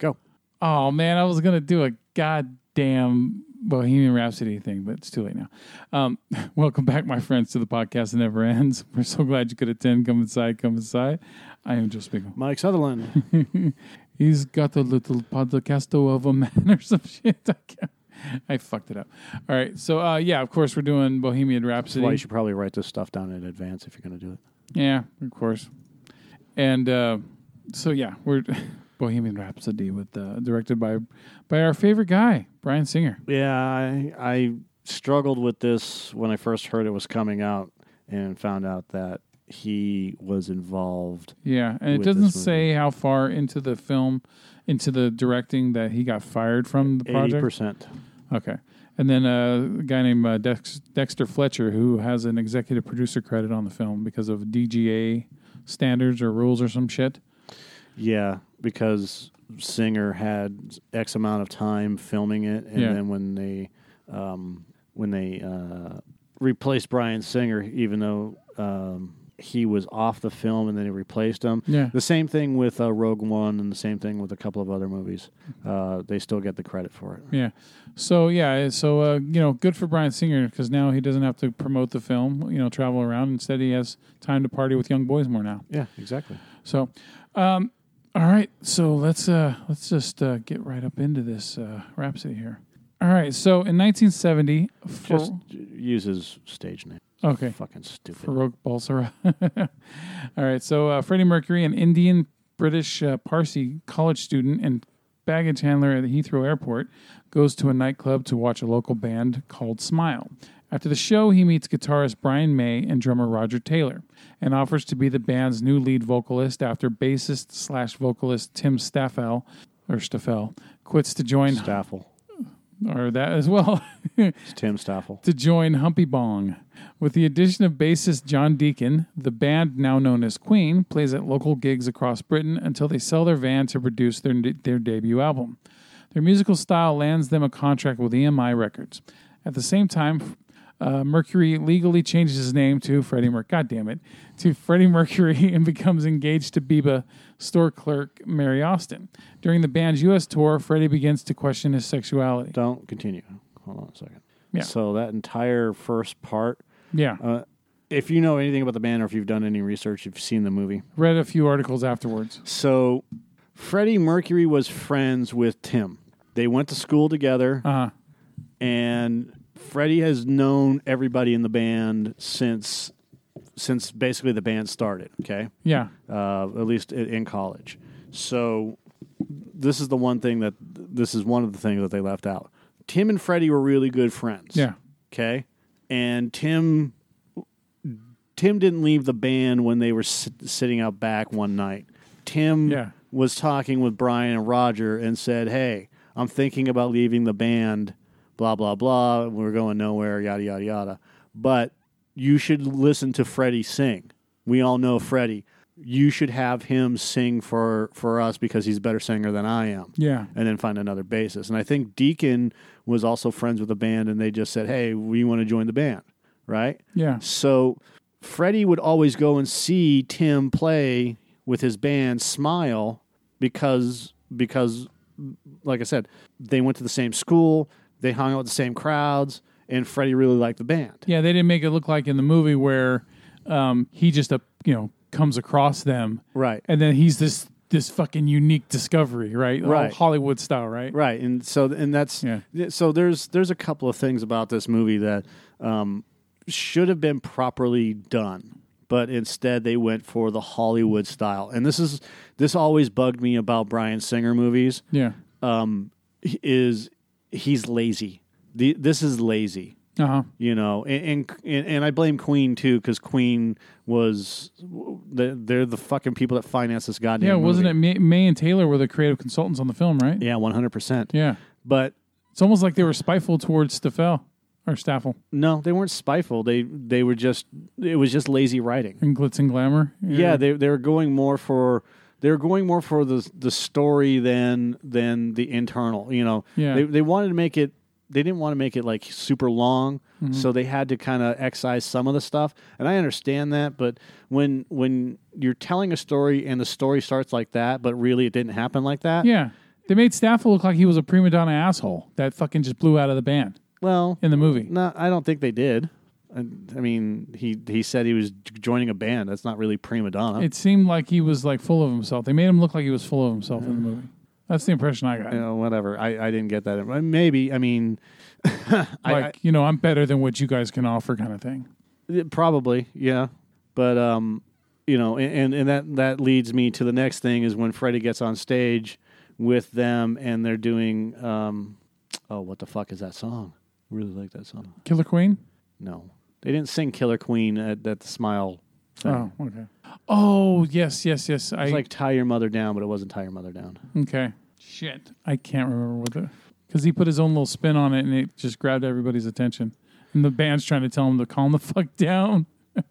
Go. Oh man, I was gonna do a goddamn Bohemian Rhapsody thing, but it's too late now. Um, welcome back, my friends, to the podcast that never ends. We're so glad you could attend. Come inside, come inside. I am Joe Spiegel. Mike Sutherland. He's got a little podcasto of a man or some shit. I, can't- I fucked it up. All right, so uh, yeah, of course we're doing Bohemian Rhapsody. Why you should probably write this stuff down in advance if you're going to do it. Yeah, of course. And uh, so yeah, we're Bohemian Rhapsody with uh, directed by by our favorite guy, Bryan Singer. Yeah, I, I struggled with this when I first heard it was coming out and found out that he was involved. Yeah, and it doesn't say how far into the film, into the directing that he got fired from the project. Eighty percent. Okay. And then uh, a guy named uh, Dex- Dexter Fletcher, who has an executive producer credit on the film because of DGA standards or rules or some shit. Yeah, because Singer had X amount of time filming it, and Yeah. then when they um, when they uh, replaced Bryan Singer, even though um, he was off the film, and then he replaced him. Yeah. The same thing with uh, Rogue One, and the same thing with a couple of other movies. Uh, they still get the credit for it. Yeah. So yeah, so uh, you know, good for Bryan Singer because now he doesn't have to promote the film, you know, travel around. Instead, he has time to party with young boys more now. Yeah, exactly. So, um, all right. So let's uh, let's just uh, get right up into this uh, Rhapsody here. All right. So in 1970, for, Just use his stage name. okay, Fucking stupid. Farrokh Bulsara. all right. So uh, Freddie Mercury, an Indian British uh, Parsi college student and baggage handler at the Heathrow Airport, goes to a nightclub to watch a local band called Smile. After the show, he meets guitarist Brian May and drummer Roger Taylor, and offers to be the band's new lead vocalist after bassist slash vocalist Tim Staffel or Staffel quits to join Staffel. or that as well It's Tim Staffel. to join Humpy Bong. With the addition of bassist John Deacon, the band, now known as Queen, plays at local gigs across Britain until they sell their van to produce their, their debut album. Their musical style lands them a contract with EMI Records. At the same time, uh, Mercury legally changes his name to Freddie Mercury. God damn it, to Freddie Mercury and becomes engaged to Biba store clerk Mary Austin. During the band's U.S. tour, Freddie begins to question his sexuality. Don't continue. Hold on a second. Yeah. So that entire first part, Yeah, uh, if you know anything about the band or if you've done any research, you've seen the movie. read a few articles afterwards. So Freddie Mercury was friends with Tim. They went to school together, Uh huh. and Freddie has known everybody in the band since since basically the band started. Okay. Yeah. uh, at least in college. So this is the one thing that this is one of the things that they left out. Tim and Freddie were really good friends. Yeah. Okay. And Tim Tim didn't leave the band when they were sit- sitting out back one night. Tim Yeah. was talking with Brian and Roger and said, "Hey, I'm thinking about leaving the band. Blah blah blah. We're going nowhere. Yada yada yada. But you should listen to Freddie sing. We all know Freddie. You should have him sing for for us because he's a better singer than I am." Yeah. and then find another bassist. And I think Deacon was also friends with the band, and they just said, "Hey, we want to join the band," right? Yeah. So Freddie would always go and see Tim play with his band Smile because because like I said, they went to the same school, they hung out with the same crowds, and Freddie really liked the band. Yeah. They didn't make it look like in the movie where um, he just, uh, you know, comes across them Right. and then he's this this fucking unique discovery, right? Right. Hollywood style, right? Right, and so and that's Yeah. so there's there's a couple of things about this movie that um, should have been properly done, but instead they went for the Hollywood style. And this is this always bugged me about Bryan Singer movies Yeah. um, is he's lazy. The, this is lazy. Uh huh. You know, and and, and I blame Queen too because Queen was they're, they're the fucking people that finance this goddamn. Yeah. Wasn't movie. it May, and Taylor were the creative consultants on the film, right? Yeah, one hundred percent. Yeah. But It's almost like they were spiteful towards Staffel or Staffel No, they weren't spiteful. They they were just it was just lazy writing. and Glitz and Glamour. Yeah, they they were going more for they were going more for the the story than than the internal. You know, Yeah. they they wanted to make it. They didn't want to make it like super long, Mm-hmm. so they had to kind of excise some of the stuff. And I understand that, but when when you're telling a story and the story starts like that, but really it didn't happen like that, Yeah. They made Staffel look like he was a prima donna asshole that fucking just blew out of the band Well, in the movie. no, I don't think they did. I, I mean, he he said he was joining a band. That's not really prima donna. It seemed like he was like full of himself. They made him look like he was full of himself in the movie. That's the impression I got. you know, whatever. I, I didn't get that. Maybe. I mean, I, like, you know, I'm better than what you guys can offer kind of thing. Probably, yeah. But um, you know, and, and and that that leads me to the next thing is when Freddie gets on stage with them and they're doing um, oh, what the fuck is that song? Really like that song. Killer Queen? No, they didn't sing Killer Queen at, at the Smile. Thing. Oh, okay. Oh, yes, yes, yes. I It's like Tie Your Mother Down, but it wasn't Tie Your Mother Down. Okay. Shit. I can't remember what the because he put his own little spin on it and it just grabbed everybody's attention. And the band's trying to tell him to calm the fuck down.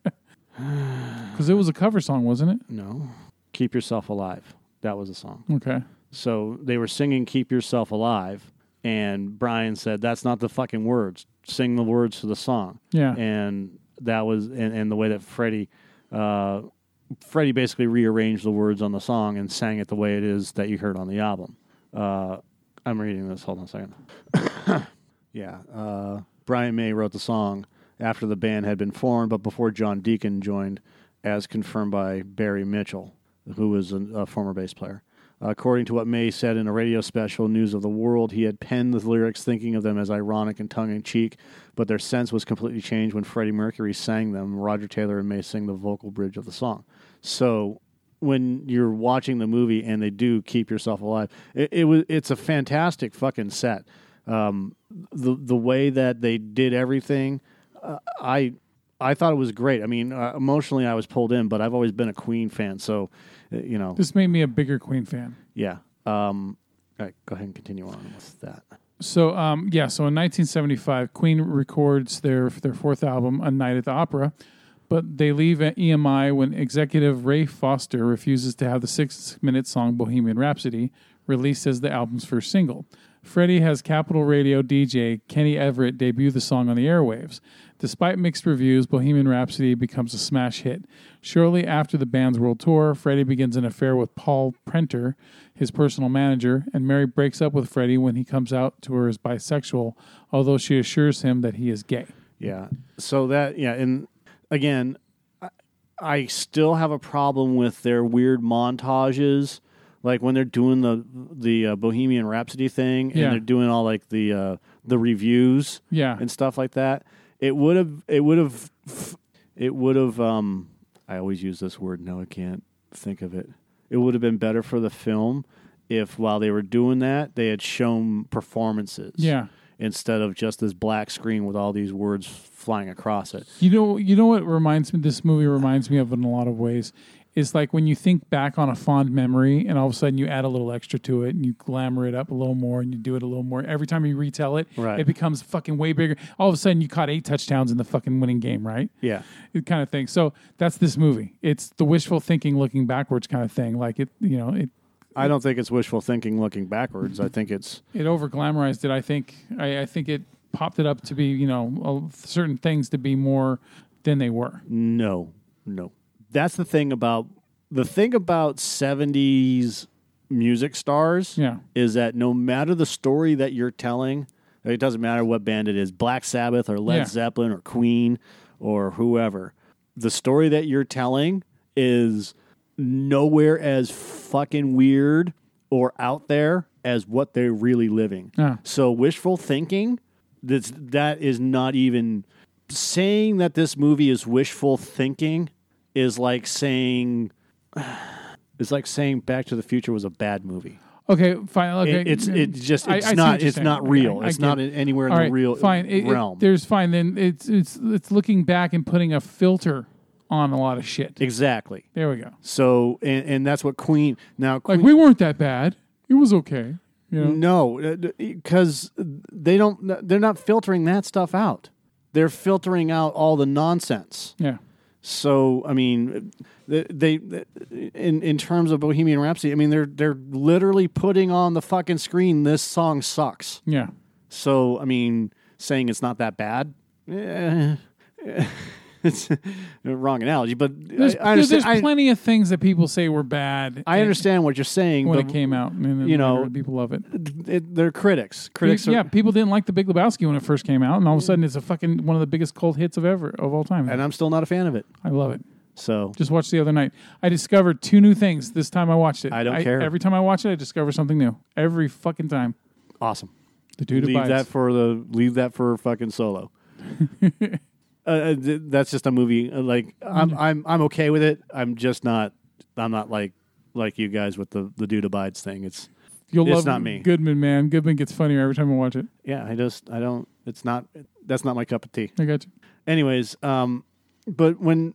Because it was a cover song, wasn't it? No, Keep Yourself Alive. That was the song. Okay. So they were singing "Keep Yourself Alive," and Brian said, "That's not the fucking words. Sing the words to the song." Yeah. And that was and, and the way that Freddie, uh, Freddie basically rearranged the words on the song and sang it the way it is that you heard on the album. Uh, I'm reading this. Hold on a second. yeah, uh, Brian May wrote the song after the band had been formed, but before John Deacon joined, as confirmed by Barry Mitchell, who was a, a former bass player. According to what May said in a radio special, News of the World, he had penned the lyrics thinking of them as ironic and tongue in cheek, but their sense was completely changed when Freddie Mercury sang them. Roger Taylor and May sing the vocal bridge of the song. So when you're watching the movie and they do keep yourself alive, it, it was it's a fantastic fucking set. Um, the the way that they did everything, uh, I I thought it was great. I mean, uh, emotionally I was pulled in, but I've always been a Queen fan, so you know, This made me a bigger Queen fan. yeah. Um, all right, go ahead and continue on with that. So, um, yeah, so in 1975, Queen records their their fourth album, A Night at the Opera, but they leave at EMI when executive Ray Foster refuses to have the six minute song Bohemian Rhapsody released as the album's first single. Freddie has Capital Radio DJ Kenny Everett debut the song on the airwaves. Despite mixed reviews, Bohemian Rhapsody becomes a smash hit. Shortly after the band's world tour, Freddie begins an affair with Paul Prenter, his personal manager, and Mary breaks up with Freddie when he comes out to her as bisexual, although she assures him that he is gay. Yeah. So that yeah, and again, I still have a problem with their weird montages, like when they're doing the the uh, Bohemian Rhapsody thing, and Yeah. they're doing all like the uh, the reviews Yeah. and stuff like that. It would have it would have it would have um I always use this word now I can't think of it. It would have been better for the film if while they were doing that they had shown performances Yeah. instead of just this black screen with all these words flying across it. You know, you know what reminds me. This movie reminds me of in a lot of ways. Is like when you think back on a fond memory, and all of a sudden you add a little extra to it, and you glamour it up a little more, and you do it a little more. Every time you retell it, Right. it becomes fucking way bigger. All of a sudden, you caught eight touchdowns in the fucking winning game, right? Yeah. It kind of thing. So that's this movie. It's the wishful thinking, looking backwards kind of thing. Like it, you know, it I don't think it's wishful thinking looking backwards. I think it's it over glamorized it. I think I, I think it popped it up to be you know certain things to be more than they were. no, no. That's the thing about the thing about 70s music stars Yeah. is that no matter the story that you're telling, it doesn't matter what band it is, Black Sabbath or Led Yeah. Zeppelin or Queen or whoever, the story that you're telling is nowhere as fucking weird or out there as what they're really living. Yeah. So wishful thinking, that's that is not even saying that this movie is wishful thinking is like saying it's like saying Back to the Future was a bad movie. Okay, fine. Okay, It- it's it's just I- it's I see not you're it's saying. not Okay, real. I- I it's get not it. in, anywhere in All the real fine. It- it- realm. there's fine. Then it's it's it's looking back and putting a filter on a lot of shit. exactly. There we go. So and, and that's what Queen now Like Queen, we weren't that bad. It was okay. You know? no uh, because they don't they're not filtering that stuff out. They're filtering out all the nonsense. Yeah. So I mean, they, they in in terms of Bohemian Rhapsody, I mean they're they're literally putting on the fucking screen. This song sucks. Yeah. So I mean, saying it's not that bad. eh, it's a wrong analogy, but There's, I, I understand. there's I, plenty of things that people say were bad. I and- understand what you're saying, when it came out. And you know, people love it. it, they're critics. Critics, yeah, are, people didn't like The Big Lebowski when it first came out, and all of a sudden it's a fucking one of the biggest cult hits of ever of all time. and I'm still not a fan of it. I love it. So Just watched the other night. I discovered two new things this time I watched it. I don't care. Every time I watch it, I discover something new. Every fucking time. awesome. The dude leave abides. that for the leave that for fucking solo. uh, uh, th- that's just a movie. uh, Like I'm, I'm, I'm okay with it. I'm just not. I'm not like like you guys with the the dude abides thing. It's You'll it's love not me. Goodman, man. Goodman gets funnier every time I watch it. yeah. I just I don't. It's not. That's not my cup of tea. I got you. anyways um but when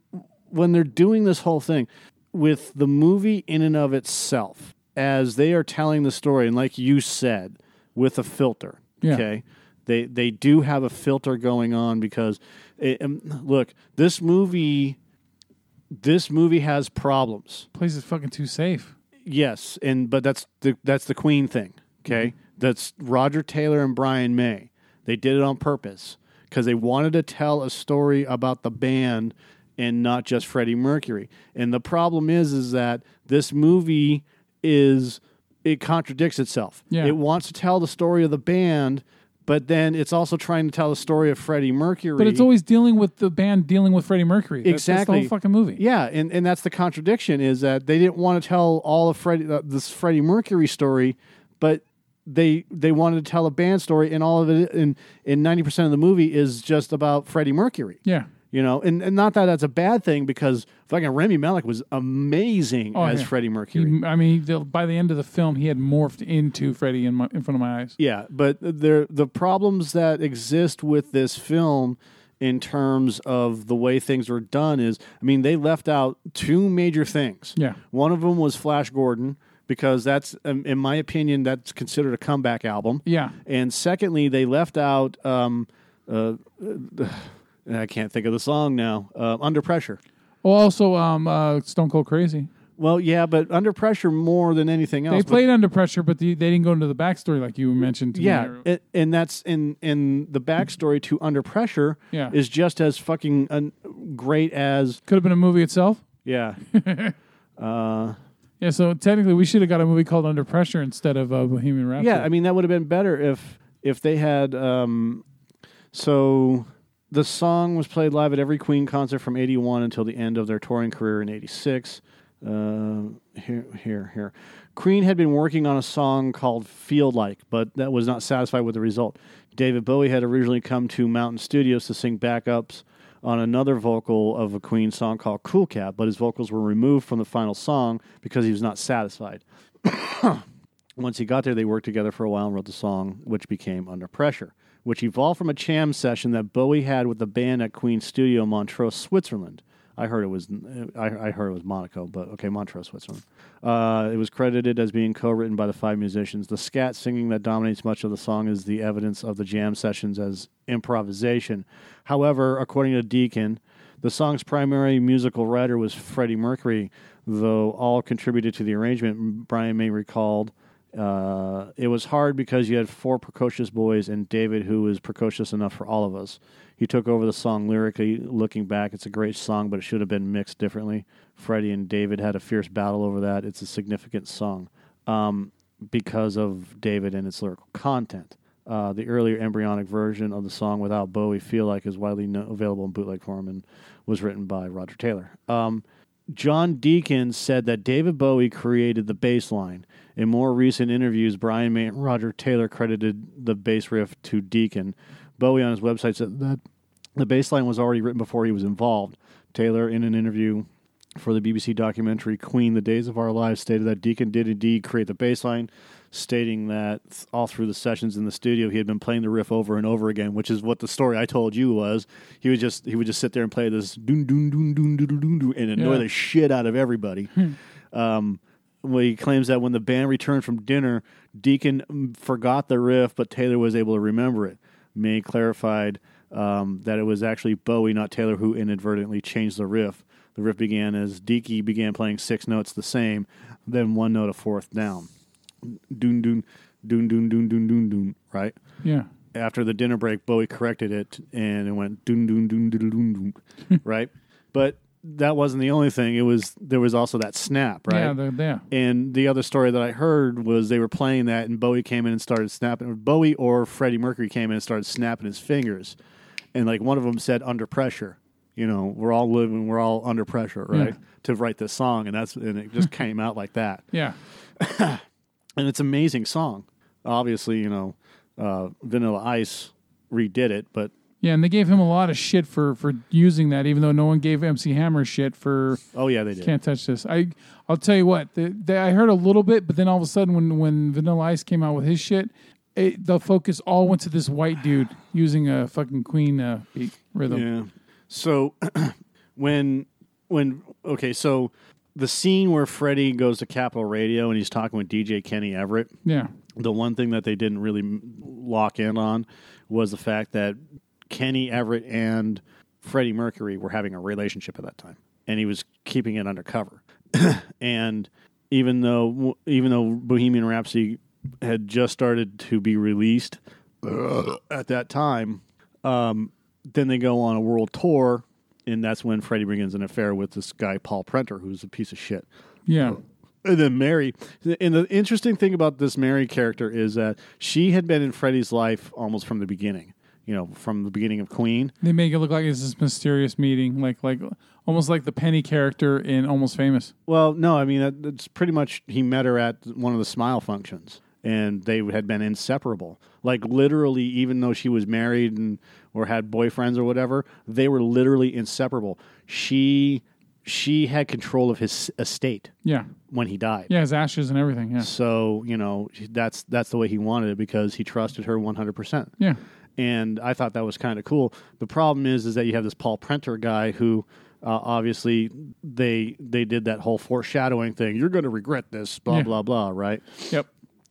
when they're doing this whole thing with the movie in and of itself as they are telling the story and like you said with a filter Yeah. okay they they do have a filter going on because it, um, look this movie this movie has problems Place is fucking too safe. Yes, and but that's the that's the Queen thing. Okay, that's Roger Taylor and Brian May. They did it on purpose because they wanted to tell a story about the band and not just Freddie Mercury. And the problem is, is that this movie is it contradicts itself. Yeah. It wants to tell the story of the band, but then it's also trying to tell the story of Freddie Mercury. But it's always dealing with the band dealing with Freddie Mercury. That's- That's, the Exactly. whole fucking movie. Yeah, and, and that's the contradiction is that they didn't want to tell all of Freddie uh, this Freddie Mercury story, but they they wanted to tell a band story, and all of it in in ninety percent of the movie is just about Freddie Mercury. Yeah. You know, and, and not that that's a bad thing because fucking Rami Malek was amazing Oh, as yeah. Freddie Mercury. He, I mean, the, by the end of the film, he had morphed into Freddie in, my, in front of my eyes. Yeah, but there the problems that exist with this film in terms of the way things were done is I mean they left out two major things. Yeah. One of them was Flash Gordon because that's um, in my opinion that's considered a comeback album. Yeah. And secondly, they left out um uh, uh, I can't think of the song now. Uh, Under Pressure. Well, also um, uh, Stone Cold Crazy. Well, yeah, but Under Pressure more than anything else. They played under pressure, but the, they didn't go into the backstory like you mentioned. To me. Yeah, it, and that's in in the backstory to Under Pressure Yeah. is just as fucking un, great as Could have been a movie itself. yeah. uh, Yeah, so technically, we should have got a movie called Under Pressure instead of uh, Bohemian Rhapsody. yeah, I mean that would have been better if if they had um so the song was played live at every Queen concert from 81 until the end of their touring career in 86. Uh, here, here, here. Queen had been working on a song called Feel Like, but that was not satisfied with the result. David Bowie had originally come to Mountain Studios to sing backups on another vocal of a Queen song called Cool Cat, but his vocals were removed from the final song because he was not satisfied. Once he got there, they worked together for a while and wrote the song, which became Under Pressure, which evolved from a jam session that Bowie had with the band at Queen's studio, Montreux, Switzerland. I heard it was I, I heard it was Monaco, but okay, Montreux, Switzerland. Uh, it was credited as being co-written by the five musicians. The scat singing that dominates much of the song is the evidence of the jam sessions as improvisation. However, according to Deacon, the song's primary musical writer was Freddie Mercury, though all contributed to the arrangement. Brian May recalled. Uh, it was hard because you had four precocious boys and David, who was precocious enough for all of us. He took over the song lyrically. Looking back, it's a great song, but it should have been mixed differently. Freddie and David had a fierce battle over that. It's a significant song um, because of David and its lyrical content. Uh, the earlier embryonic version of the song without Bowie, Feel Like, is widely no- available in bootleg form and was written by Roger Taylor. Um, John Deacon said that David Bowie created the bass line. In more recent interviews, Brian May and Roger Taylor credited the bass riff to Deacon. Bowie on his website said that the bass line was already written before he was involved. Taylor, in an interview for the BBC documentary Queen: The Days of Our Lives, stated that Deacon did indeed create the bass line, stating that all through the sessions in the studio he had been playing the riff over and over again, which is what the story I told you was. He would just he would just sit there and play this doon doon doon doon doon doon doon and annoy Yeah. the shit out of everybody. um, well, he claims that when the band returned from dinner, Deacon forgot the riff, but Taylor was able to remember it. May clarified um, that it was actually Bowie, not Taylor, who inadvertently changed the riff. The riff began as Deaky began playing six notes the same, then one note a fourth down. Doon doon doon doon doon doon doon doon. Right. Yeah. after the dinner break, Bowie corrected it and it went doon doon doon doon doon doon, right? But that wasn't the only thing. It was there was also that snap, right? Yeah, they're there. And the other story that I heard was they were playing that, and Bowie came in and started snapping. Bowie or Freddie Mercury came in and started snapping his fingers, and like one of them said, "Under pressure." You know, we're all living, we're all under pressure, right? Yeah. To write this song, and that's and it just came out like that, Yeah. And it's an amazing song. Obviously, you know, uh, Vanilla Ice redid it, but Yeah, and they gave him a lot of shit for for using that, even though no one gave MC Hammer shit for oh yeah, they did. can't touch this. I I'll tell you what, the, the, I heard a little bit, but then all of a sudden when when Vanilla Ice came out with his shit, it, the focus all went to this white dude using a fucking Queen uh, beat rhythm. Yeah. So when when okay, so the scene where Freddie goes to Capital Radio and he's talking with DJ Kenny Everett, Yeah, the one thing that they didn't really lock in on was the fact that Kenny Everett and Freddie Mercury were having a relationship at that time, and he was keeping it undercover. and even though even though Bohemian Rhapsody had just started to be released at that time, um, then they go on a world tour, and that's when Freddie begins an affair with this guy Paul Prenter, who's a piece of shit. yeah, And then Mary. And the interesting thing about this Mary character is that she had been in Freddie's life almost from the beginning. You know, from the beginning of Queen. they make it look like it's this mysterious meeting, like like almost like the Penny character in Almost Famous. Well, no, I mean it's pretty much he met her at one of the Smile functions, and they had been inseparable. Like literally, even though she was married and or had boyfriends or whatever, they were literally inseparable. She she had control of his estate Yeah, when he died. yeah, his ashes and everything. Yeah, So you know that's that's the way he wanted it because he trusted her one hundred percent. yeah, and I thought that was kind of cool. The problem is, is that you have this Paul Prenter guy who, uh, obviously, they they did that whole foreshadowing thing. You're going to regret this, blah Yeah. blah blah, right? yep.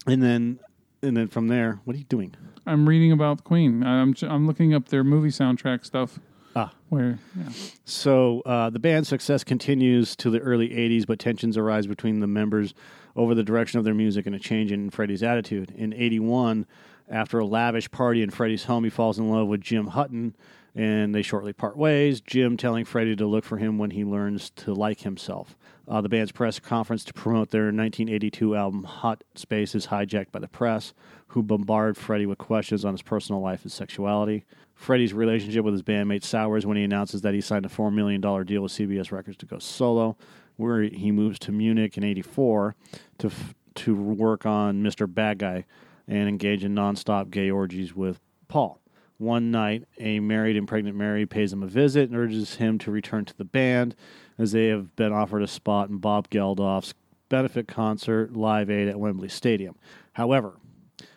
And then and then from there, what are you doing? I'm reading about Queen. I'm I'm looking up their movie soundtrack stuff. Ah. Where yeah. So uh, the band's success continues to the early '80s, but tensions arise between the members over the direction of their music and a change in Freddie's attitude. In '81, after a lavish party in Freddie's home, he falls in love with Jim Hutton, and they shortly part ways. Jim telling Freddie to look for him when he learns to like himself. Uh, the band's press conference to promote their 1982 album Hot Space is hijacked by the press, who bombard Freddie with questions on his personal life and sexuality. Freddie's relationship with his bandmate sours when he announces that he signed a $4 million deal with CBS Records to go solo, where he moves to Munich in 84 to, f- to work on Mr. Bad Guy and engage in nonstop gay orgies with Paul. One night, a married and pregnant Mary pays him a visit and urges him to return to the band, as they have been offered a spot in Bob Geldof's benefit concert Live Aid at Wembley Stadium. However,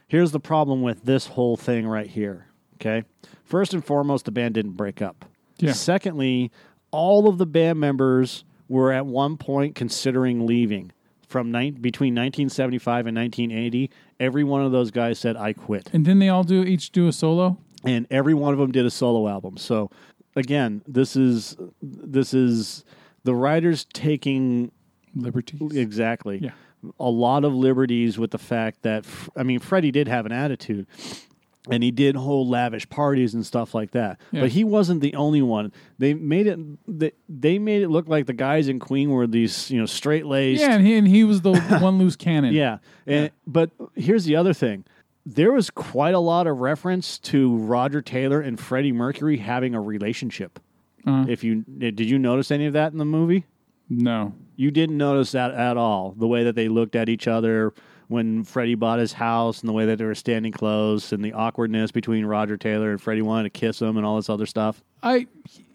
here's the problem with this whole thing right here. Okay, first and foremost, the band didn't break up. Yeah. Secondly, all of the band members were at one point considering leaving. From nine, between 1975 and 1980, every one of those guys said, "I quit." And didn't they all do each do a solo? And every one of them did a solo album. So again, this is this is the writers taking Liberties. exactly Yeah. a lot of liberties with the fact that I mean Freddie did have an attitude. And he did hold lavish parties and stuff like that, Yeah. but he wasn't the only one. They made it. They, they made it look like the guys in Queen were these, you know, straight laced. Yeah, and he, and he was the one loose cannon. Yeah. And, But here's the other thing. There was quite a lot of reference to Roger Taylor and Freddie Mercury having a relationship. Uh-huh. If you did you notice any of that in the movie? No. You didn't notice that at all. The way that they looked at each other when Freddie bought his house and the way that they were standing close and the awkwardness between Roger Taylor and Freddie wanting to kiss him and all this other stuff. I,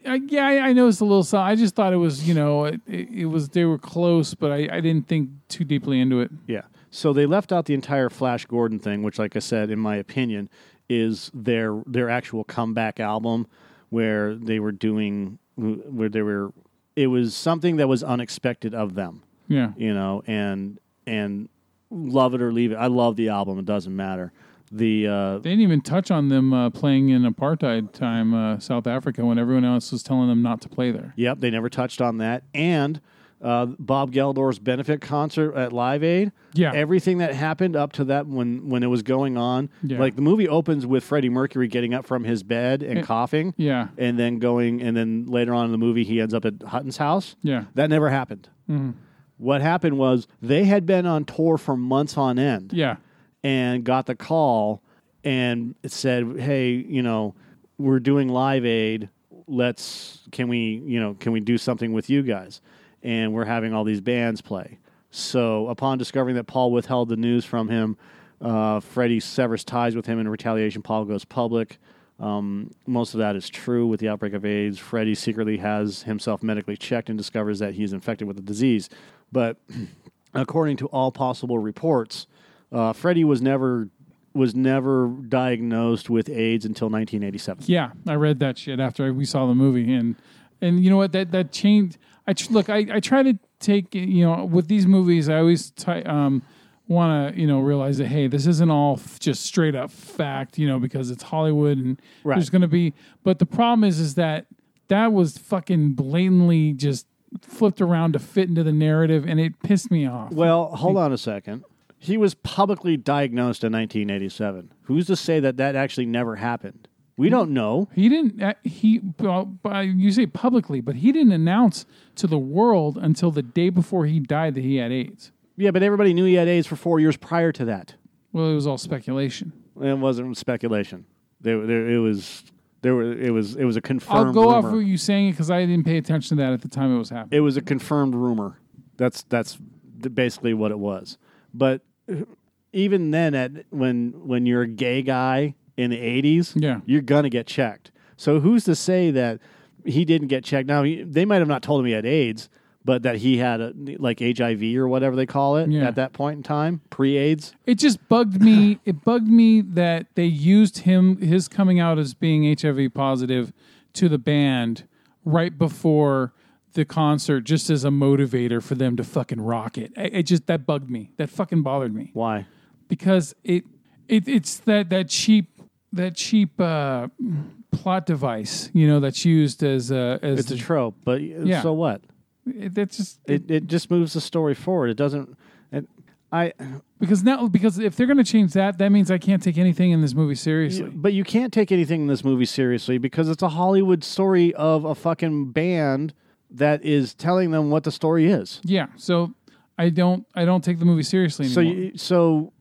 I yeah, I, I noticed a little. So I just thought it was, you know, it, it, it was they were close, but I, I didn't think too deeply into it. Yeah. So they left out the entire Flash Gordon thing, which, like I said, in my opinion, is their their actual comeback album, where they were doing, where they were. It was something that was unexpected of them, Yeah. you know, and and love it or leave it. I love the album. It doesn't matter. The uh, They didn't even touch on them uh, playing in apartheid time, uh, South Africa, when everyone else was telling them not to play there. Yep, they never touched on that. And uh, Bob Geldorf's benefit concert at Live Aid. Yeah. everything that happened up to that when when it was going on, Yeah. like the movie opens with Freddie Mercury getting up from his bed and Yeah. coughing, Yeah. and then going, and then later on in the movie he ends up at Hutton's house. Yeah. That never happened. Mm-hmm. What happened was they had been on tour for months on end Yeah. and got the call and it said, "Hey, you know, we're doing Live Aid. Let's can we, you know, can we do something with you guys?" And we're having all these bands play. So, upon discovering that Paul withheld the news from him, uh, Freddie severs ties with him in retaliation. Paul goes public. Um, most of that is true with the outbreak of AIDS. Freddie secretly has himself medically checked and discovers that he's infected with the disease. But according to all possible reports, uh, Freddie was never was never diagnosed with AIDS until 1987. Yeah, I read that shit after we saw the movie, and and you know what that that changed. I tr- look, I, I try to take you know with these movies, I always ty- um, want to you know realize that hey, this isn't all f- just straight up fact, you know, because it's Hollywood and Right. there's going to be. But the problem is, is that that was fucking blatantly just flipped around to fit into the narrative, and it pissed me off. Well, hold on a second. He was publicly diagnosed in 1987. Who's to say that that actually never happened? We don't know. He didn't. uh, He well, by- you say publicly, but he didn't announce to the world until the day before he died that he had AIDS. Yeah, but everybody knew he had AIDS for four years prior to that. Well, it was all speculation. It wasn't speculation. There, there, it was. There were. It was. It was a confirmed. I'll go off rumor. of you saying it because I didn't pay attention to that at the time it was happening. It was a confirmed rumor. That's that's basically what it was. But uh, even then, at when when you're a gay guy in the '80s, Yeah. you're gonna get checked. So who's to say that he didn't get checked? Now he, they might have not told him he had AIDS, but that he had a, like HIV or whatever they call it Yeah. at that point in time, pre-AIDS. It just bugged me. It bugged me that they used him his coming out as being HIV positive to the band right before the concert, just as a motivator for them to fucking rock it. It, it just that bugged me. That fucking bothered me. Why? because it, it it's that that cheap that cheap uh, plot device, you know, that's used as uh, as It's a trope, but Yeah. so what? it, that's just It it just moves the story forward. It doesn't. It, I because now because if they're going to change that, that means I can't take anything in this movie seriously. But you can't take anything in this movie seriously because it's a Hollywood story of a fucking band that is telling them what the story is. Yeah, so I don't I don't take the movie seriously So you, so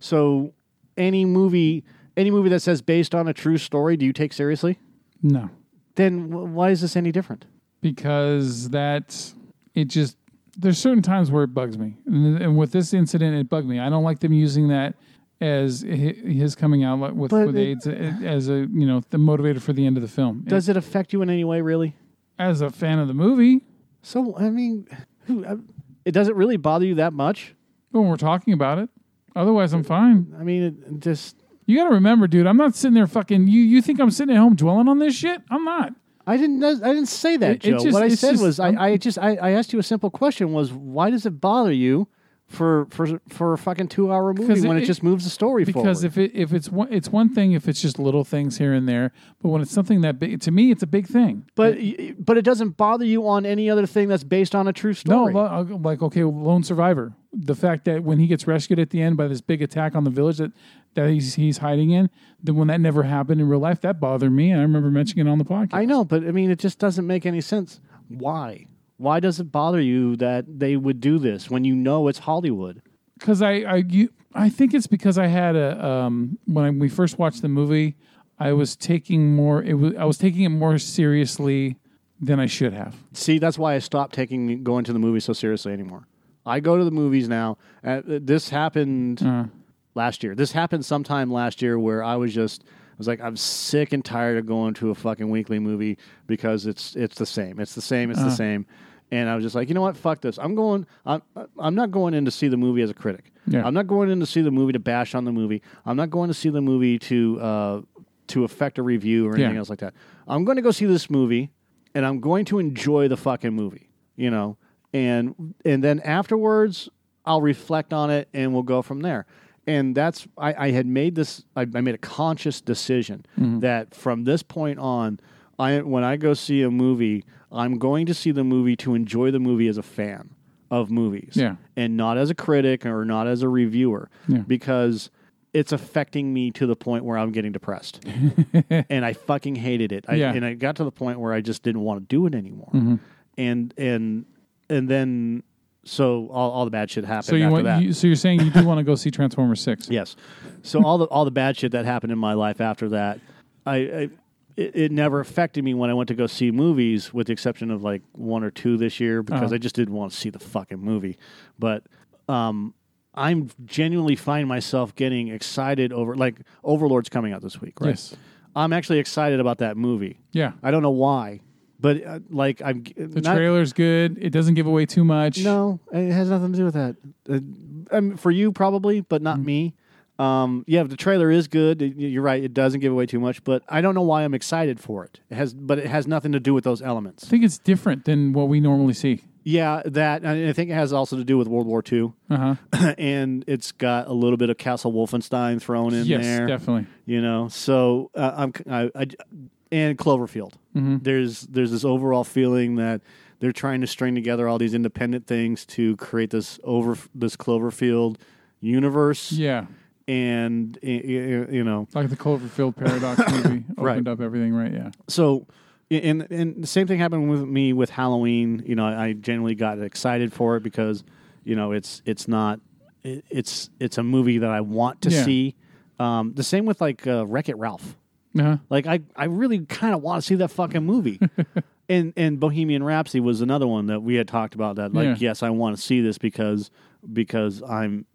so any movie any movie that says based on a true story, do you take seriously? no, Then wh- why is this any different? because that it just there's certain times where it bugs me, and, and with this incident, it bugged me. I don't like them using that as hi- his coming out like, with, But with it- AIDS uh, as a you know the motivator for the end of the film. Does it affect you in any way, really? as a fan of the movie, So I mean, who, it doesn't really bother you that much. when we're talking about it, otherwise I'm fine. I mean, it just You got to remember, dude. I'm not sitting there fucking. You you think I'm sitting at home dwelling on this shit? I'm not. I didn't. I didn't say that, It- it Joe. just- what I it's said just- was, I, I'm- just, I, I asked you a simple question: was why does it bother you for for for a fucking two hour movie when it- it, just moves the story Because forward? if it if it's one it's one thing if it's just little things here and there, but when it's something that big, to me it's a big thing. but y- but it doesn't bother you on any other thing that's based on a true No, story. lo- uh, like okay, lone survivor. The fact that when he gets rescued at the end by this big attack on the village that that he's he's hiding in, then when that never happened in real life, that bothered me. I remember mentioning it on the podcast. I know, but I mean, it just doesn't make any sense. Why? Why does it bother you that they would do this when you know it's Hollywood? because I I you, I think it's because I had a um when we first watched the movie, I was taking more it was I was taking it more seriously than I should have. See, that's why I stopped taking going to the movies so seriously anymore. I go to the movies now. Uh, this happened Uh, last year. This happened sometime last year where I was just I was like I'm sick and tired of going to a fucking weekly movie because it's it's the same. It's the same. It's the same. And I was just like, you know what? Fuck this. I'm going. I'm, I'm not going in to see the movie as a critic. Yeah. I'm not going in to see the movie to bash on the movie. I'm not going to see the movie to uh, to affect a review or anything Yeah. else like that. I'm going to go see this movie, and I'm going to enjoy the fucking movie. You know, and and then afterwards, I'll reflect on it, and we'll go from there. And that's I, I had made this. I, I made a conscious decision that from this point on, I when I go see a movie, I'm going to see the movie to enjoy the movie as a fan of movies. Yeah. And not as a critic or not as a reviewer. Yeah. Because it's affecting me to the point where I'm getting depressed. and I fucking hated it. I, Yeah. And I got to the point where I just didn't want to do it anymore. Mm-hmm. And and and then so all, all the bad shit happened So you want? that. You, so you're saying you do want to go see Transformers Six? Yes. So all the all the bad shit that happened in my life after that, I, I it, it never affected me when I went to go see movies, with the exception of like one or two this year because Uh-huh. I just didn't want to see the fucking movie. But um, I'm genuinely find myself getting excited over like Overlord's coming out this week, right? Yes. I'm actually excited about that movie. Yeah. I don't know why, but uh, like I'm The trailer's good. It doesn't give away too much. no, it has nothing to do with that. Uh, I mean, for you, probably, but not me. Um, yeah, the trailer is good. You're right; it doesn't give away too much, but I don't know why I'm excited for it. It has, but it has nothing to do with those elements. I think it's different than what we normally see. Yeah, that and I think it has also to do with World War II, Uh huh. and it's got a little bit of Castle Wolfenstein thrown in Yes, there. definitely. You know, so uh, I'm I, I and Cloverfield. Mm-hmm. There's there's this overall feeling that they're trying to string together all these independent things to create this over this Cloverfield universe, Yeah. and you know, Like the Cloverfield Paradox movie Right. opened up everything, right? Yeah. so and and the same thing happened with me with Halloween. You know, I generally got excited for it because you know it's it's not it's it's a movie that I want to Yeah. see. Um, the same with like uh, Wreck It Ralph. Uh-huh. Like I, I really kind of want to see that fucking movie. and and Bohemian Rhapsody was another one that we had talked about. That like, Yeah. yes, I want to see this because because I'm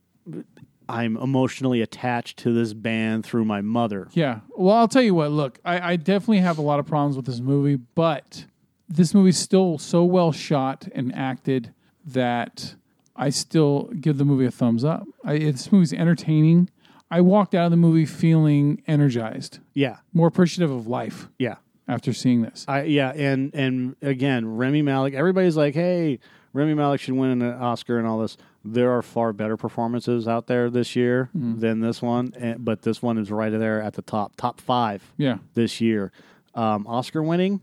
I'm emotionally attached to this band through my mother. Yeah. Well, I'll tell you what. Look, I, I definitely have a lot of problems with this movie, but this movie's still so well shot and acted that I still give the movie a thumbs up. I, this movie's entertaining. I walked out of the movie feeling energized, Yeah, more appreciative of life yeah, after seeing this. I yeah, and and again, Rami Malek. Everybody's like, hey, Rami Malek should win an Oscar and all this. There are far better performances out there this year than this one, and, but this one is right there at the top, top five. Yeah. this year. Um, Oscar winning?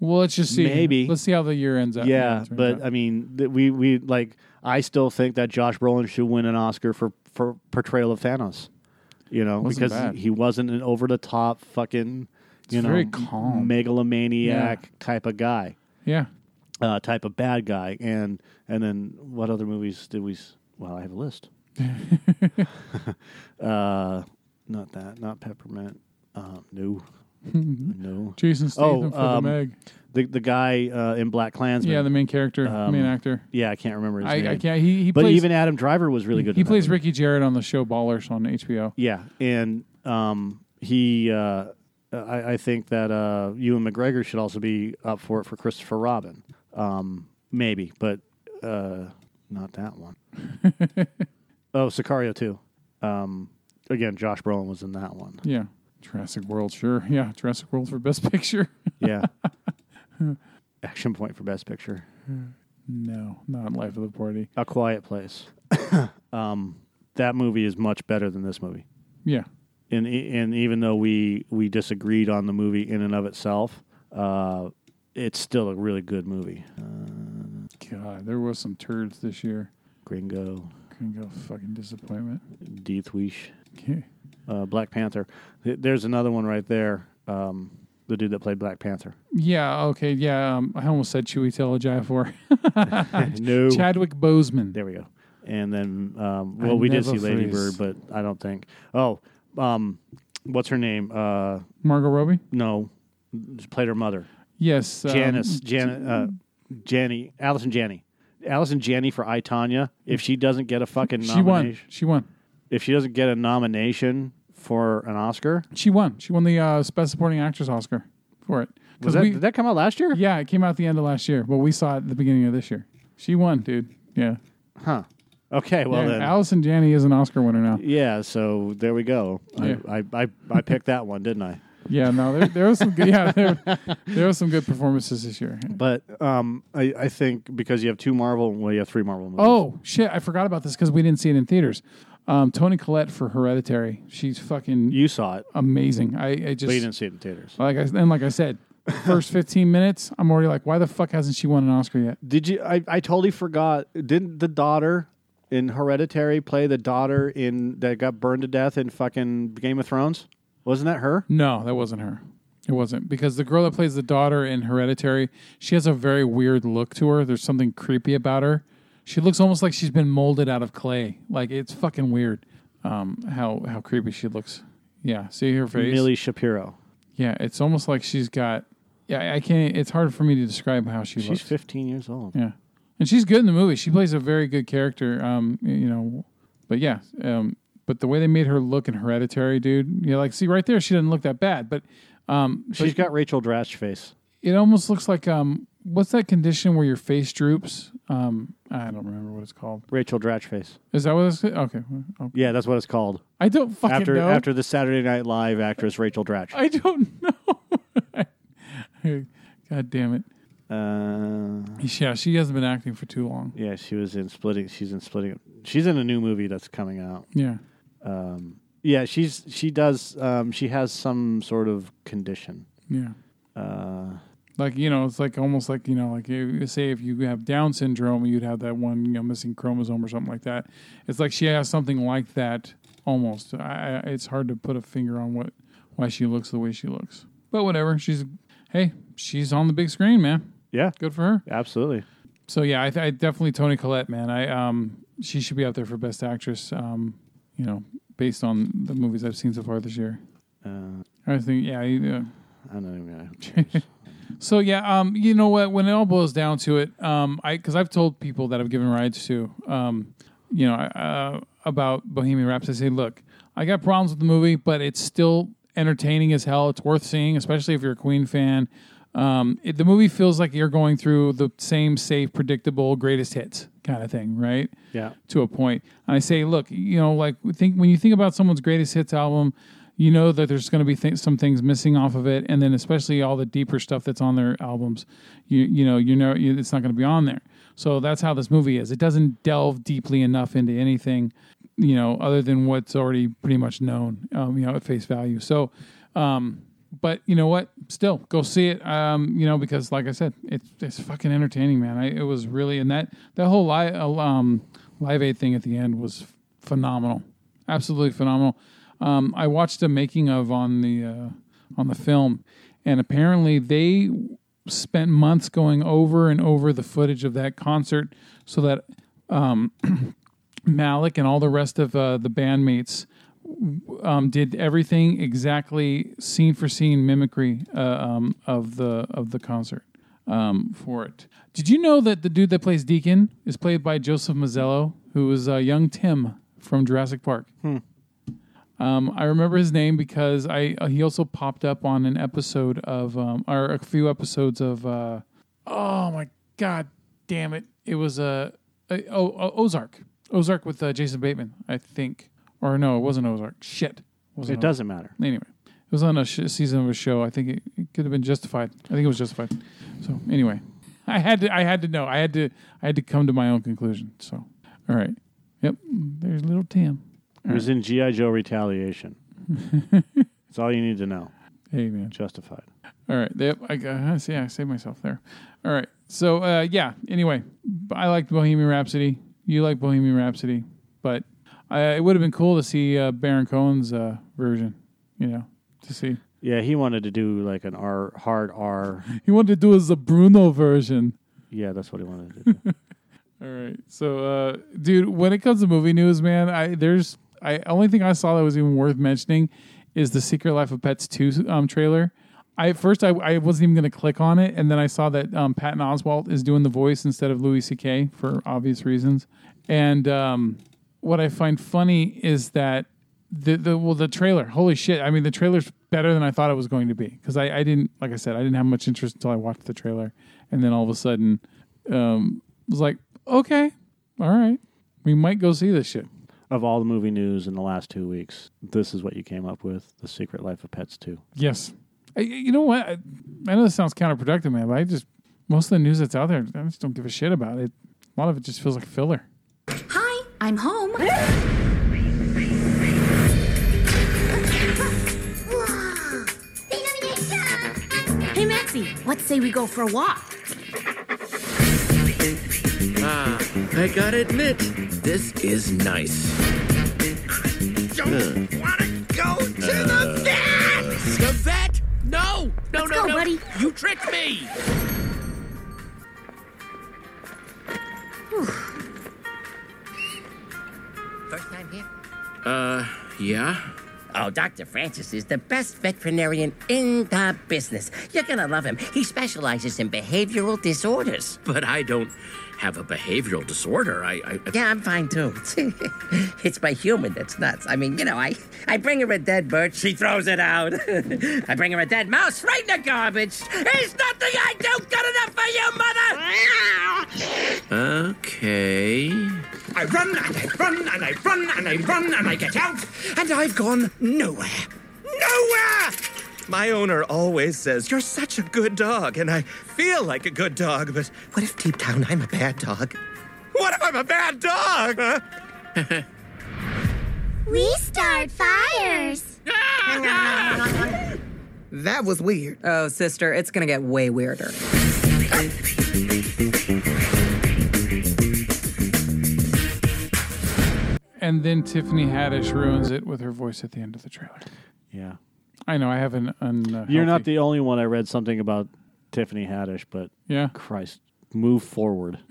Well, let's just see. Maybe. Let's see how the year ends up. yeah, turns but out. I mean, th- we we like. I still think that Josh Brolin should win an Oscar for for portrayal of Thanos. You know, Wasn't because bad. he wasn't an over the top fucking, you know, very calm. megalomaniac type of guy, yeah. uh, type of bad guy. And and then what other movies did we? s- Well, I have a list. uh, not that. Not Peppermint. Uh, no, no. Jason Statham Oh, for um, the Meg. The the guy uh, in BlacKkKlansman. Yeah, the main character, um, main actor. Yeah, I can't remember his I, name. I can't. He, he But plays. even Adam Driver was really good. he plays. Ricky Jerret on the show Ballers on HBO. Yeah, and um, he. Uh, I, I think that uh, Ewan McGregor should also be up for it for Christopher Robin. Um, maybe, but uh, not that one. oh, Sicario too. Um, again, Josh Brolin was in that one. Yeah. Jurassic World, sure. Yeah, Jurassic World for Best Picture. Yeah. Action Point for Best Picture. no, not Life of the Party. A Quiet Place. um, that movie is much better than this movie. Yeah. and and even though we we disagreed on the movie in and of itself, uh, it's still a really good movie. Uh, God, there was some turds this year. Gringo, Couldn't fucking disappointment. Death Wish, Okay. Uh, Black Panther. There's another one right there. Um, the dude that played Black Panther. Yeah, okay, yeah. Um, I almost said Chewie Ejiofor. no, Chadwick Boseman. there we go. And then, um, I well, we did see Lady. Bird, but I don't think. Oh, um, what's her name? Uh, Margot Robbie? no, Just played her mother. Yes. um, Janice, Janet, uh, Janny, Allison Janney, Allison Janney for I Tonya. If she doesn't get a fucking She won. She won. If she doesn't get a nomination for an Oscar, She won. She won the uh, Best Supporting Actress Oscar for it. was that we, did that come out last year? yeah, it came out at the end of last year, but we saw it at the beginning of this year. She won, dude. Yeah. Huh. Okay. Well yeah. then. Allison Janney is an Oscar winner now. yeah. So there we go. Yeah. I, I, I I picked that one, didn't I? Yeah, no, there, there was some good. Yeah, there, there was some good performances this year. But um, I, I think because you have two Marvel, well, you have three Marvel movies. Oh shit! I forgot about this because we didn't see it in theaters. Um, Toni Collette for Hereditary. She's fucking You saw it, amazing. I, I but you just didn't see it in theaters. like I and like I said, first fifteen minutes, I'm already like, why the fuck hasn't she won an Oscar yet? Did you? I, I totally forgot. Didn't the daughter in Hereditary play the daughter in that got burned to death in fucking Game of Thrones? Wasn't that her? No, that wasn't her. It wasn't because the girl that plays the daughter in Hereditary, she has a very weird look to her. There's something creepy about her. She looks almost like she's been molded out of clay. Like it's fucking weird. Um, how how creepy she looks. Yeah, see her face. Milly Shapiro. Yeah, it's almost like she's got. Yeah, I- can't. It's hard for me to describe how she looks. She's looks. 15 years old. Yeah, and she's good in the movie. She plays a very good character. Um, you know, but yeah, um, but the way they made her look in Hereditary, dude. You know, like see right there, she doesn't look that bad, but um, but She's got Rachel Dratch face. It almost looks like um, what's that condition where your face droops? Um, I don't remember what it's called. Rachel Dratch face. Is that what it's okay? oh, Yeah, that's what it's called. I don't fucking After know. after the Saturday Night Live actress Rachel Dratch. I don't know. God damn it. Uh, Yeah, she hasn't been acting for too long. yeah, she was in Splitting. She's in Splitting. She's in a new movie that's coming out. Yeah. Um, yeah, she's she does. Um, she has some sort of condition. Yeah. Uh, Like, you know, it's like almost like, you know, like you say if you have Down syndrome, you'd have that one, you know, missing chromosome or something like that. It's like she has something like that almost. I, it's hard to put a finger on what why she looks the way she looks. But whatever. She's, hey, she's on the big screen, man. yeah, Good for her. absolutely. So yeah, I, th- I definitely Toni Collette, man. I um, she should be out there for best actress. Um, you know, based on the movies I've seen so far this year. Uh, I think, yeah. you- uh, I don't even know. So yeah, um, you know what? When it all boils down to it, um, I because I've told people that I've given rides to, um, you know, uh, about Bohemian Rhapsody. I say, look, I got problems with the movie, but it's still entertaining as hell. It's worth seeing, especially if you're a Queen fan. Um, it, the movie feels like you're going through the same safe, predictable greatest hits kind of thing, right? Yeah, to a point. And I say, look, you know, like think when you think about someone's greatest hits album, you know that there's going to be th- some things missing off of it, and then especially all the deeper stuff that's on their albums, you you know, you know, it's not going to be on there. So that's how this movie is. It doesn't delve deeply enough into anything, you know, other than what's already pretty much known, um, you know, at face value. So. Um, but you know what? Still, go see it. Um, you know, because like I said, it's it's fucking entertaining, man. I, it was really, and that that whole live um, live aid thing at the end was phenomenal, absolutely phenomenal. Um, I watched a making of on the uh, on the film, and apparently they spent months going over and over the footage of that concert so that um, Malek and all the rest of uh, the bandmates um, did everything exactly scene for scene mimicry uh, um, of the of the concert um, for it. Did you know that the dude that plays Deacon is played by Joseph Mazzello, who was uh, young Tim from Jurassic Park? Um, I remember his name because I uh, he also popped up on an episode of um, or a few episodes of uh, oh my god damn it. It was a uh, oh, oh Ozark. Ozark with uh, Jason Bateman I think. Or no it wasn't Ozark. Shit. Wasn't it doesn't matter. anyway it was on a sh- season of a show. I think it, it could have been Justified. I think it was Justified. So anyway I had to I had to know. I had to I had to come to my own conclusion. So all right. Yep. There's little Tim It was in GI Joe Retaliation. That's all you need to know. hey man Justified. All right. Yep. I, uh, see. I saved myself there. All right. So uh, yeah. Anyway, I like Bohemian Rhapsody. You like Bohemian Rhapsody, but uh, it would have been cool to see uh, Baron Cohen's uh, version. You know, to see. Yeah, he wanted to do like an R hard R. He wanted to do a Zabruno version. Yeah, that's what he wanted to do. All right. So, uh, dude, when it comes to movie news, man, I there's I only thing I saw that was even worth mentioning is the Secret Life of Pets two um, trailer. I at first I, I wasn't even going to click on it, and then I saw that um, Patton Oswalt is doing the voice instead of Louis C.K. for obvious reasons. And um, what I find funny is that the the well the trailer, holy shit! I mean, the trailer's better than I thought it was going to be because I, I didn't like I said I didn't have much interest until I watched the trailer, and then all of a sudden, um, was like, okay, all right, we might go see this shit of all the movie news in the last two weeks, this is what you came up with: The Secret Life of Pets Two. Yes, I, you know what? I, I know this sounds counterproductive, man, but I just most of the news that's out there, I just don't give a shit about it. A lot of it just feels like filler. Hi, I'm home. hey, Maxie, let's say we go for a walk. Ah, I gotta admit, this is nice. Don't wanna go to the vet! The vet? No! No, Let's no, go, no! buddy. You tricked me! First time here? Uh, yeah? Oh, Dr. Francis is the best veterinarian in the business. You're gonna love him. He specializes in behavioral disorders. But I don't have a behavioral disorder. I. I Yeah, I'm fine too. it's my human that's nuts. I mean, you know, I, I bring her a dead bird, she throws it out. I bring her a dead mouse, right in the garbage. There's nothing I do good enough for you, mother! okay. I run and I run and I run and I run and I get out, and I've gone nowhere. Nowhere! My owner always says, You're such a good dog, and I feel like a good dog, but what if deep down I'm a bad dog? What if I'm a bad dog? Huh? We start fires. That was weird. Oh, sister, it's gonna get way weirder. And then Tiffany Haddish ruins it with her voice at the end of the trailer. Yeah. I know I have an. an uh, You're not healthy- the only one. I read something about Tiffany Haddish, but yeah Christ, move forward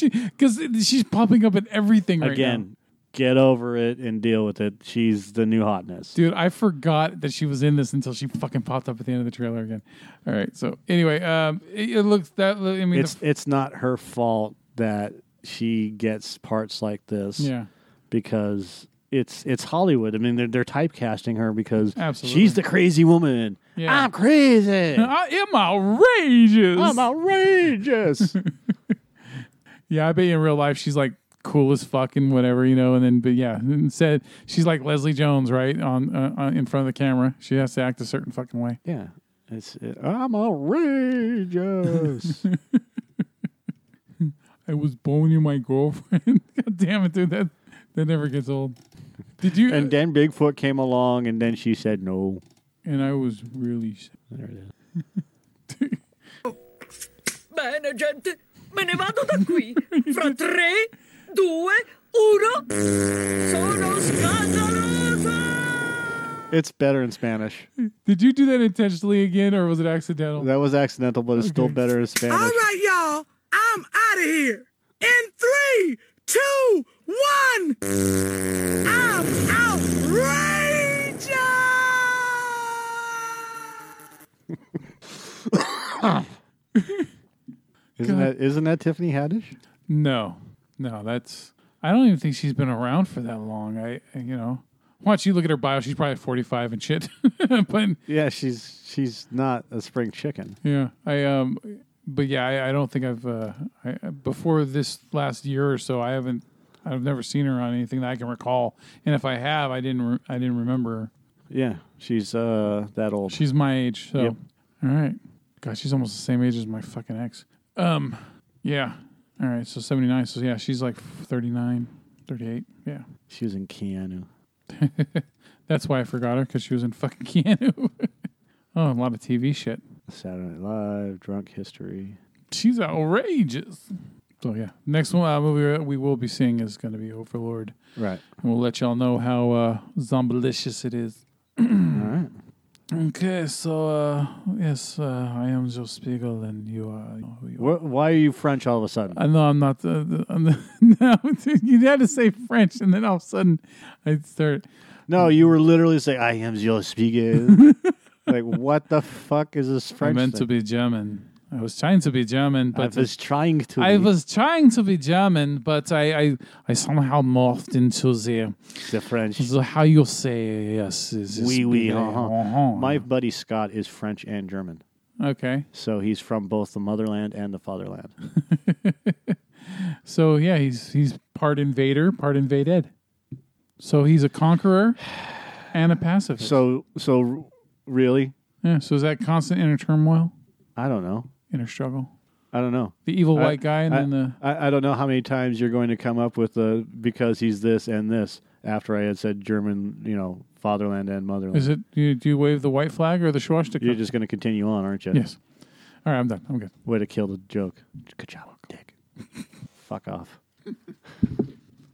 because she's popping up at everything right now. again. Get over it and deal with it. She's the new hotness. Dude, I forgot that she was in this until she fucking popped up at the end of the trailer again. All right, so anyway, um, it, it looks that. I mean, It's the, it's not her fault that she gets parts like this. yeah, because it's it's Hollywood. I mean, they're they're typecasting her because Absolutely. she's the crazy woman. Yeah. I'm crazy. I am outrageous. I'm outrageous. Yeah, I bet you in real life she's like cool as fuck and whatever, you know. And then, but yeah, instead she's like Leslie Jones, right on, uh, on in front of the camera. She has to act a certain fucking way. yeah, it's it, I'm outrageous. I was boning my girlfriend. God damn it, dude. That that never gets old. Did you? and then Bigfoot came along, and then she said no. and I was really. s- There it is. Bene, gente, me ne vado da qui. Fra tre, due, uno. Sono scandalosa! It's better in Spanish. Did you do that intentionally again, or was it accidental? That was accidental, but it's still Okay. better in Spanish. All right, y'all, I'm out of here. In three, two, one. I'm outrageous! Isn't that isn't that Tiffany Haddish? No, no, that's. I don't even think she's been around for that long. I, I- you know, once you look at her bio, she's probably forty-five and shit. but Yeah, she's she's not a spring chicken. yeah, I um, but yeah, I, I don't think I've uh, I, before this last year or so, I haven't. I've never seen her on anything that I can recall, and if I have, I didn't. Re- I didn't remember. her. Yeah, she's uh that old. She's my age, so Yep. all right. God, she's almost the same age as my fucking ex. Um, yeah. All right, so seventy nine. So yeah, she's like 39, 38. Yeah. She was in Keanu. That's why I forgot her because she was in fucking Keanu. oh, a lot of TV shit. Saturday Night Live, Drunk History. She's outrageous. So yeah, next one uh, movie we will be seeing is going to be Overlord, Right. and we'll let y'all know how uh, zombalicious it is. All right. Okay, so uh, yes, uh, I am Joe Spiegel, and you are who you are. Wh- why are you French all of a sudden? I know I'm not the, the, I'm the no. You had to say French, and then all of a sudden I start. No, you were literally saying, "I am Joe Spiegel." like, what the fuck is this I French? meant to thing? be German. I was trying to be German, but I was trying to. I be was trying to be German, but I, I, I somehow morphed into the, the French. the how you say yes. Is, Oui, oui, uh-huh. Uh-huh. My buddy Scott is French and German, okay. so he's from both the motherland and the fatherland. So yeah, he's he's part invader, part invaded. So he's a conqueror and a pacifist. So, so r- really, yeah. So is that constant inner turmoil, I don't know. Inner struggle? I don't know. The evil I- white guy, and I, then the I, I don't know how many times you're going to come up with the because he's this and this after I had said German, you know, fatherland and motherland. is it? Do you, do you wave the white flag or the swastika? You're just going to continue on, aren't you? yes. All right, I'm done. I'm good. Way to kill the joke. Good job, Dick. Fuck off.